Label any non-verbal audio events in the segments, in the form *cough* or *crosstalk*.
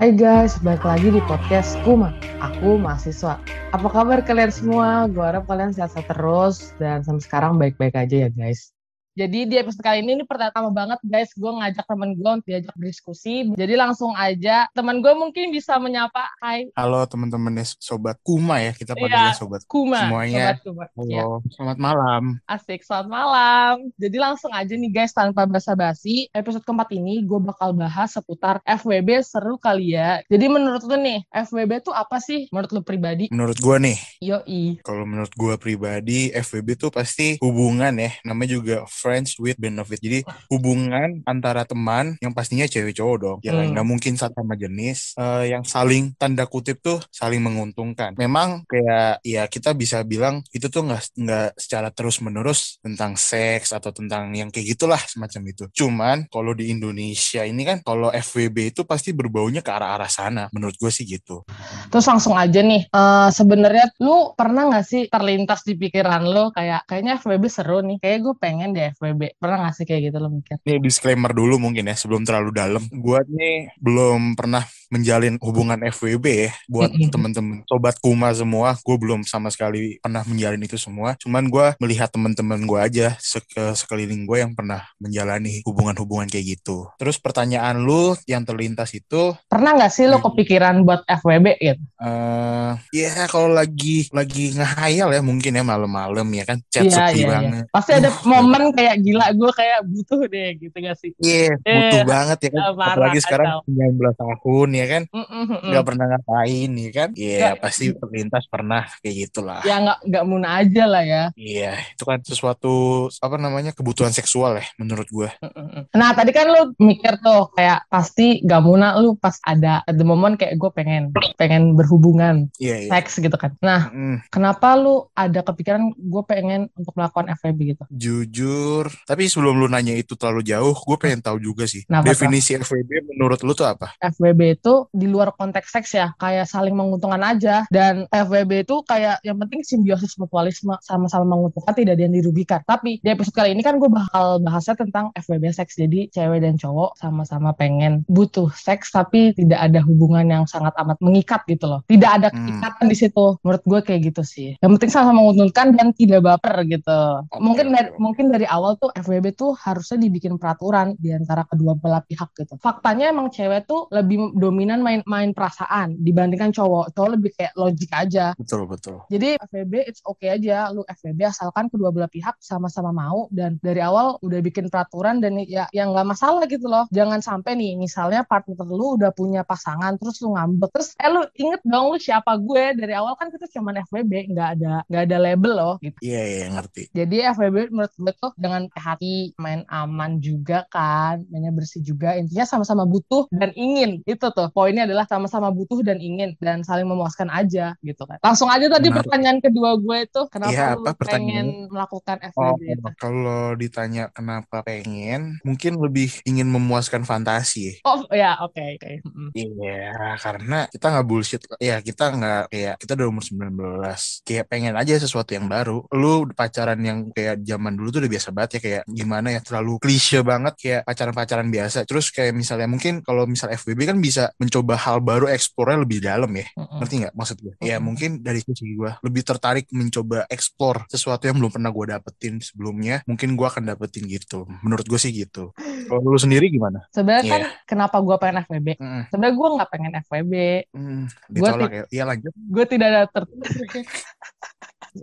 Hai guys, balik lagi di podcast Kuma. Aku mahasiswa. Apa kabar kalian semua? Gue harap kalian sehat-sehat terus dan sampai sekarang baik-baik aja ya guys. Jadi di episode kali ini ini pertama banget guys, gue ngajak temen gue untuk diajak berdiskusi. Jadi langsung aja, teman gue mungkin bisa menyapa. Hai. Halo teman-teman Sobat Kuma ya, kita panggilnya Sobat Kuma. Semuanya. Sobat Kuma. Halo, Ya. selamat malam. Asik, selamat malam. Jadi langsung aja nih guys, tanpa basa-basi, episode keempat ini gue bakal bahas seputar FWB seru kali ya. Jadi menurut lu nih, FWB tuh apa sih menurut lu pribadi? Menurut gua nih, Yoi. kalau menurut gua pribadi, FWB tuh pasti hubungan ya, namanya juga friends with benefit. Jadi hubungan antara teman yang pastinya cewek cowok dong, ya Hmm. nggak mungkin satu sama jenis, eh, yang saling tanda kutip tuh saling menguntungkan. Memang kayak ya kita bisa bilang itu tuh nggak nggak secara terus menerus tentang seks atau tentang yang kayak gitulah semacam itu. Cuman kalau di Indonesia ini kan kalau FWB itu pasti berbaunya ke arah-arah sana. Menurut gue sih gitu. Terus langsung aja nih, eh sebenarnya lu pernah nggak sih terlintas di pikiran lu kayak kayaknya FWB seru nih, kayak gue pengen deh FWB. Pernah nggak sih kayak gitu lo mikir? Ini disclaimer dulu mungkin ya sebelum terlalu dalam. Gue nih belum pernah menjalin hubungan FWB ya buat temen-temen sobat Kuma semua. Gue belum sama sekali pernah menjalin itu semua. Cuman gue melihat temen-temen gue aja seke- sekeliling gue yang pernah menjalani hubungan-hubungan kayak gitu. Terus pertanyaan lu yang terlintas itu Pernah nggak sih lo Hmm. kepikiran buat FWB gitu? eh ya kalau lagi lagi ngehayal ya mungkin ya malam-malam ya kan chat Iya, sepi iya, iya. banget. Pasti ada Uh, momen kayak gila gue kayak butuh deh gitu gak sih? Iya, Eh, butuh banget ya kan. eh, parah, Apalagi sekarang kacau. 19 tahun ya kan. Mm-mm, mm-mm. nggak pernah ngapain ya kan Iya Nggak. pasti terlintas pernah kayak gitulah Ya nggak nggak muna aja lah ya. iya itu kan sesuatu apa namanya kebutuhan seksual ya menurut gue Mm-mm. Nah tadi kan lu mikir tuh kayak pasti gak muna lu pas ada at the moment kayak gue pengen pengen berhubungan iya iya seks gitu kan. Nah Mm, kenapa lu ada kepikiran gue pengen untuk melakukan FWB gitu? jujur tapi sebelum lu nanya itu terlalu jauh gue pengen tahu juga sih tuh? definisi FWB menurut lu tuh apa FWB itu di luar konteks seks ya, kayak saling menguntungkan aja. Dan FWB itu kayak yang penting simbiosis mutualisme sama-sama menguntungkan tidak ada yang dirugikan. Tapi di episode kali ini kan gue bakal bahasnya tentang FWB seks. Jadi cewek dan cowok sama-sama pengen butuh seks tapi tidak ada hubungan yang sangat amat mengikat gitu loh. Tidak ada Hmm. ikatan di situ. Menurut gue kayak gitu sih. Yang penting sama-sama menguntungkan dan tidak baper gitu. mungkin oke, dari, mungkin dari awal tuh FWB tuh harusnya dibikin peraturan di antara kedua belah pihak gitu. Faktanya emang cewek tuh lebih dominan main main perasaan dibandingkan cowok. Cowok lebih kayak logik aja. betul betul Jadi FWB it's okay aja lu FWB asalkan kedua belah pihak sama-sama mau dan dari awal udah bikin peraturan dan ya yang nggak masalah gitu loh. Jangan sampai nih misalnya partner lu udah punya pasangan terus lu ngambek terus eh lu inget dong lu siapa gue dari awal kan kita cuman FWB nggak ada nggak ada label loh gitu. iya iya ngerti Jadi FWB menurut gue tuh dengan hati main aman juga kan, mainnya bersih juga. Intinya sama-sama butuh dan ingin. Itu tuh poinnya adalah sama-sama butuh dan ingin dan saling memuaskan aja gitu kan. Langsung aja tadi Menarik. pertanyaan kedua gue tuh kenapa lu apa pengen melakukan Oh, FWB itu? kalau ditanya kenapa pengen, mungkin lebih ingin memuaskan fantasi. Oh ya oke oke. Mm-mm. Iya, karena kita nggak bullshit. Ya, kita nggak kayak kita udah umur 19. Kayak pengen aja sesuatu yang baru. Lu pacaran yang kayak zaman dulu tuh udah biasa banget ya kayak gimana ya terlalu klise banget kayak pacaran-pacaran biasa. Terus kayak misalnya mungkin kalau misal FWB kan bisa mencoba hal baru eksplornya lebih dalam ya. Ngerti nggak maksud gue? Ya mungkin dari sisi gue lebih tertarik mencoba explore sesuatu yang belum pernah gue dapetin sebelumnya. Mungkin gue akan dapetin gitu. Menurut gue sih gitu. Kalau lu sendiri gimana? Sebenarnya Iya. kan kenapa gue pengen FWB? Mm, Sebenarnya gue nggak pengen FWB. mm, Gua ditolak ya. Iya lanjut. gue tidak ada ter *laughs*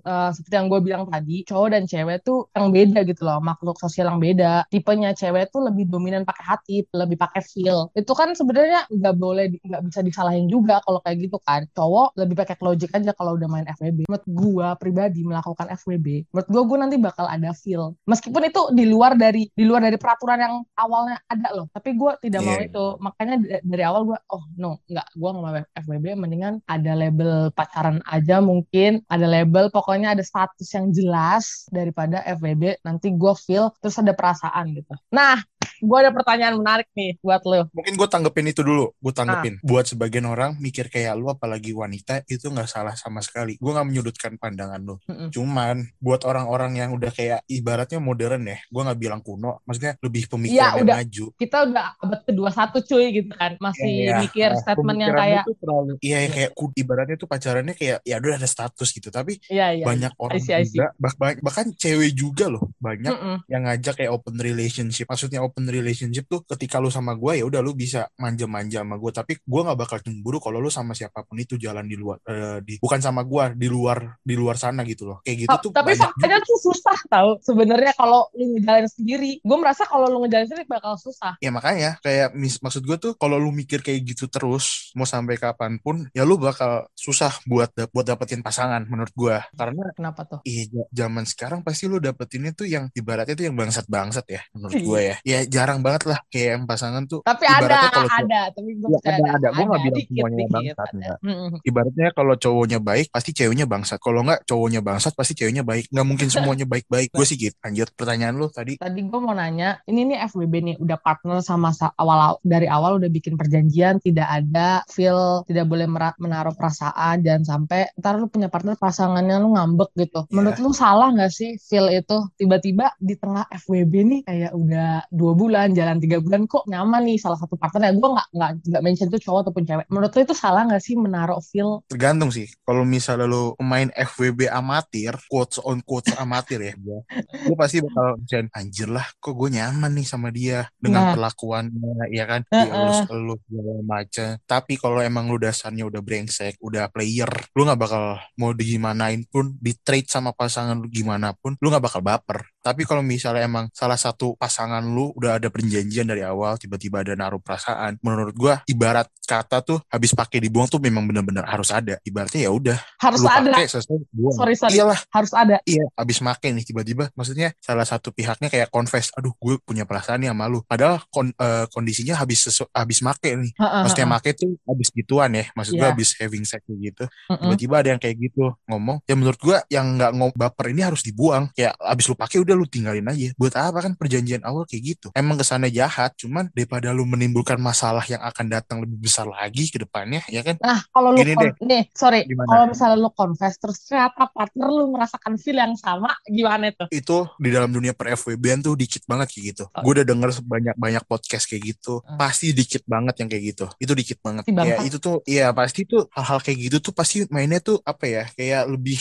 Eh, seperti yang gue bilang tadi cowok dan cewek tuh yang beda gitu loh makhluk sosial yang beda. Tipenya cewek tuh lebih dominan pakai hati lebih pakai feel. Itu kan sebenarnya nggak boleh nggak bisa disalahin juga kalau kayak gitu kan. Cowok lebih pakai logic aja kalau udah main FWB menurut gue pribadi melakukan FWB menurut gue gue nanti bakal ada feel. Meskipun itu di luar dari di luar dari peraturan yang awalnya ada loh. Tapi gue tidak mau Iya. itu. Makanya da- dari awal gue oh no nggak. Gue nggak mau FWB mendingan ada label pacaran aja mungkin ada label pokoknya ada status yang jelas daripada FWB nanti gue feel terus ada perasaan gitu. Nah gue ada pertanyaan menarik nih buat lo. Mungkin gue tanggepin itu dulu. Gue tanggepin. Buat sebagian orang mikir kayak lu apalagi wanita itu nggak salah sama sekali. Gue nggak menyudutkan pandangan lu. Mm-mm. Cuman buat orang-orang yang udah kayak ibaratnya modern ya. Gue nggak bilang kuno. Maksudnya lebih pemikiran yang udah. maju. Kita udah abad ke-21 cuy gitu kan. Masih Iya, iya. mikir Nah, statement yang kayak terlalu iya ya, kayak ibaratnya tuh pacarannya kayak ya udah ada status gitu tapi iya iya. banyak orang I see, I see. juga bah- bah- bahkan cewek juga loh banyak Mm-mm. yang ngajak kayak open relationship maksudnya open relationship tuh ketika lu sama gue ya udah lu bisa manja-manja sama gue tapi gue nggak bakal cemburu kalau lu sama siapa pun itu jalan di luar eh, di bukan sama gue di luar di luar sana gitu loh. Kayak gitu Ta- tuh tapi faktanya tuh susah tau sebenarnya kalau lu ngejalanin sendiri. Gue merasa kalau lu ngejalanin sendiri bakal susah. Ya makanya kayak mis- maksud gue tuh kalau lu mikir kayak gitu terus mau sampai kapan pun ya lu bakal susah buat da- buat dapetin pasangan menurut gue karena kenapa tuh? Iya, zaman sekarang pasti lu dapetinnya tuh yang ibaratnya tuh yang bangsat-bangsat ya menurut Iya. gue ya. Ya jarang banget lah kayak yang pasangan tuh tapi ada kalau ada tapi gue Ya, ada, ada. Gua nggak bilang dikit, semuanya dikit, bangsat, ada. enggak. Mm-mm. ibaratnya kalau cowoknya baik pasti ceweknya bangsat. Kalau nggak cowoknya bangsat pasti ceweknya baik. Nggak mungkin semuanya baik-baik. Gue sih gitu. Lanjut pertanyaan lu tadi. Tadi gue mau nanya, ini nih FWB nih udah partner sama sa- awal dari awal udah bikin perjanjian, tidak ada feel, tidak boleh menaruh perasaan, jangan sampai ntar lu punya partner pasangannya lu ngambek gitu. Iya. Menurut lu salah nggak sih feel itu? Tiba-tiba di tengah FWB nih kayak udah dua bulan, jalan tiga bulan kok nyaman nih salah satu partnernya. Gue nggak nggak nggak mention itu cowok ataupun cewek. Menurut lu itu salah nggak sih menaruh feel? Tergantung sih. Kalau misalnya lu pemain FWB amatir, quotes on quotes amatir ya, gua, lu pasti bakal misalnya, anjir lah, kok gue nyaman nih sama dia dengan Nah. perlakuannya, ya kan? Dia elus-elus segala macam. Tapi kalau emang lu dasarnya udah brengsek, udah player, lu nggak bakal mau digimanain pun, di trade sama pasangan lu gimana pun, lu nggak bakal baper. Tapi kalau misalnya emang salah satu pasangan lu udah ada perjanjian dari awal, tiba-tiba ada naruh perasaan, menurut gua ibarat kata tuh habis pakai dibuang tuh memang benar-benar harus ada. Ibaratnya ya udah, Harus lu ada. pakai selesai buang. Sorry sorry. Iyalah, Harus ada. iya habis make nih tiba-tiba maksudnya salah satu pihaknya kayak confess, aduh gue punya perasaan nih sama lu. Padahal kon- eh, kondisinya habis sesu- habis make nih. Heeh, Maksudnya heeh. make tuh habis gituan ya, maksud gue Iya. habis having sex gitu. Tiba-tiba ada yang kayak gitu ngomong, ya menurut gue yang nggak ngom baper ini harus dibuang. Kayak habis lu pakai udah lu tinggalin aja. Buat apa kan perjanjian awal kayak gitu? Emang kesannya jahat, cuman daripada lu menimbulkan masalah yang akan datang lebih besar lagi ke depannya, ya kan? Nah, kalau lu kon- nih, sorry, kalau misalnya lu confess terus ternyata partner lu merasakan feel yang sama, gimana itu? itu di dalam dunia per FWB tuh dikit banget kayak gitu. Oh. Gue udah denger banyak banyak podcast kayak gitu. Hmm. Pasti dikit banget yang kayak gitu. Itu dikit banget. Pasti Ya itu tuh, iya pasti tuh hal-hal kayak gitu tuh pasti mainnya tuh apa ya? Kayak lebih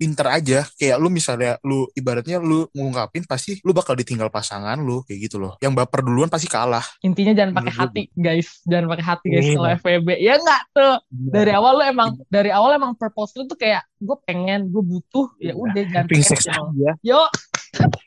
pinter aja kayak lu misalnya lu ibaratnya lu ngungkapin pasti lu bakal ditinggal pasangan lu kayak gitu loh yang baper duluan pasti kalah Intinya jangan pakai hati, guys. Jangan pakai hati, guys, Iya. kalau FWB. Ya enggak tuh. Dari awal lu emang dari awal emang purpose lu tuh kayak gue pengen, gue butuh, ya Iya. udah jangan hati lo. aja Yo,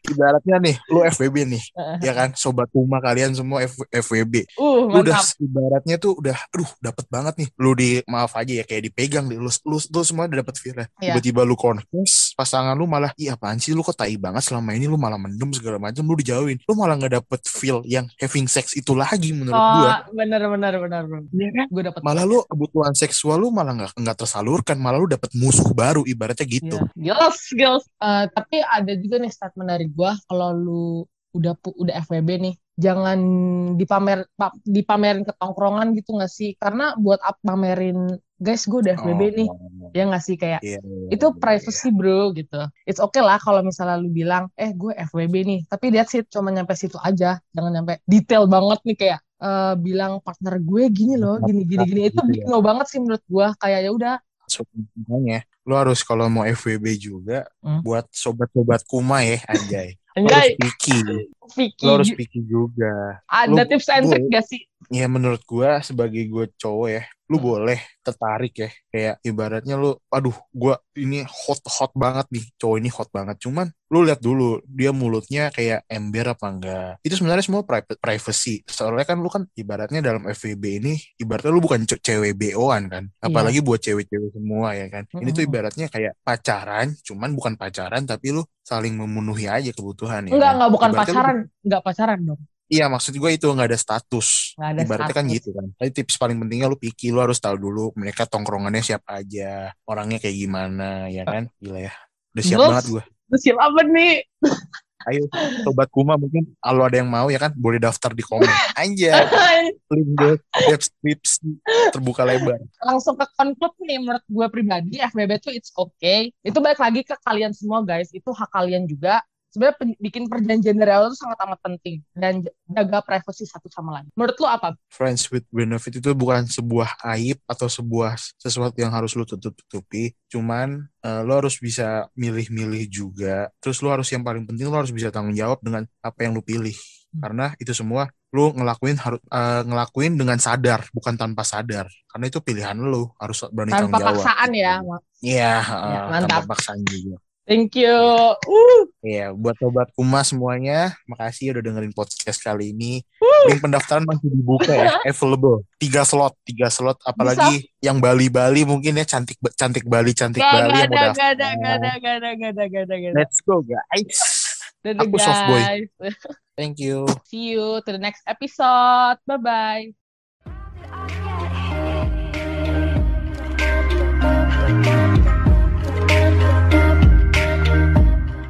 ibaratnya nih lu FWB nih ya kan? Sobat rumah kalian semua F- FWB uh, lu udah ibaratnya tuh udah aduh dapet banget nih. Lu di maaf aja ya kayak dipegang deh. Lu lu, lu semua udah dapet feel Iya. tiba-tiba lu confess pasangan lu malah iya apaan sih? Lu kok tai banget selama ini? Lu malah mendem segala macam lu dijauhin. Lu malah nggak dapet feel yang having sex itu lagi menurut gua. Oh, bener bener bener. Iya kan? Gue dapet malah lu kebutuhan seksual lu malah nggak nggak tersalurkan. Malah lu dapet musuh baru ibaratnya gitu. Iya. Girls, girls. Eh, tapi ada juga nih statement dari gua kalau lu udah udah FWB nih, jangan dipamer pa- dipamerin ke tongkrongan gitu nggak sih? Karena buat apa pamerin, guys, gue udah FWB nih. Ya nggak sih kayak Iya, iya, itu iya, privacy bro gitu. It's okay lah kalau misalnya lu bilang, eh gue FWB nih, tapi that's it, cuma nyampe situ aja, jangan nyampe detail banget nih kayak eh, bilang partner gue gini loh, gini gini gini itu Gitu ya. banget sih menurut gue kayak ya udah Sebenarnya lu harus kalau mau FWB juga Hmm. buat sobat-sobat kuma ya anjay. Harus anjay picky Vicky lu harus picky juga ada lu- tips and trick gak sih? ya menurut gua sebagai gue cowok ya lu Hmm. boleh tertarik ya kayak ibaratnya lu aduh gua ini hot hot banget nih cowok ini hot banget cuman lu lihat dulu dia mulutnya kayak ember apa enggak itu sebenarnya semua private privacy soalnya kan lu kan ibaratnya dalam FVB ini ibaratnya lu bukan ce- cewek BO-an kan apalagi buat cewek-cewek semua ya kan ini tuh Mm-mm. ibaratnya kayak pacaran cuman bukan pacaran tapi lu saling memenuhi aja kebutuhan ya Enggak, kan? enggak bukan Ibaratnya lu- pacaran, enggak pacaran dong. Iya maksud gue itu nggak ada status. Nggak ada Ibaratnya kan status. gitu kan. Tapi tips paling pentingnya lu pikir lu harus tahu dulu mereka tongkrongannya siapa aja, orangnya kayak gimana ya kan. Gila ya. Udah siap banget gue. Terus siapa nih? *laughs* Ayo, sobat Kuma mungkin kalau ada yang mau ya kan boleh daftar di komen. *laughs* Aja, link deskripsi terbuka lebar. Langsung ke conclude nih menurut gue pribadi FBB tuh it's okay. Itu balik lagi ke kalian semua guys. Itu hak kalian juga sebenarnya bikin perjanjian dari awal itu sangat amat penting dan jaga privasi satu sama lain. Menurut lo apa? Friends with benefit itu bukan sebuah aib atau sebuah sesuatu yang harus lo tutup-tutupi, cuman uh, lo harus bisa milih-milih juga. Terus lo harus yang paling penting lo harus bisa tanggung jawab dengan apa yang lo pilih. Hmm. Karena itu semua lo ngelakuin harus uh, ngelakuin dengan sadar bukan tanpa sadar karena itu pilihan lo harus berani tanpa tanggung jawab. Paksaan ya. Iya, uh, tanpa paksaan juga. Thank you. Uh. Iya, buat sobat Kuma semuanya, makasih udah dengerin podcast kali ini. Uh. Link pendaftaran masih dibuka ya, *laughs* available. Tiga slot, tiga slot. Apalagi Bisa. yang Bali-Bali mungkin ya cantik cantik Bali, cantik gak, Bali gak yang ada, Gak ada, gak ada, *laughs* gak ada, gak ada, gak ada, gak ada. Let's go guys. Dadah, Aku guys. soft boy. Thank you. See you to the next episode. Bye bye.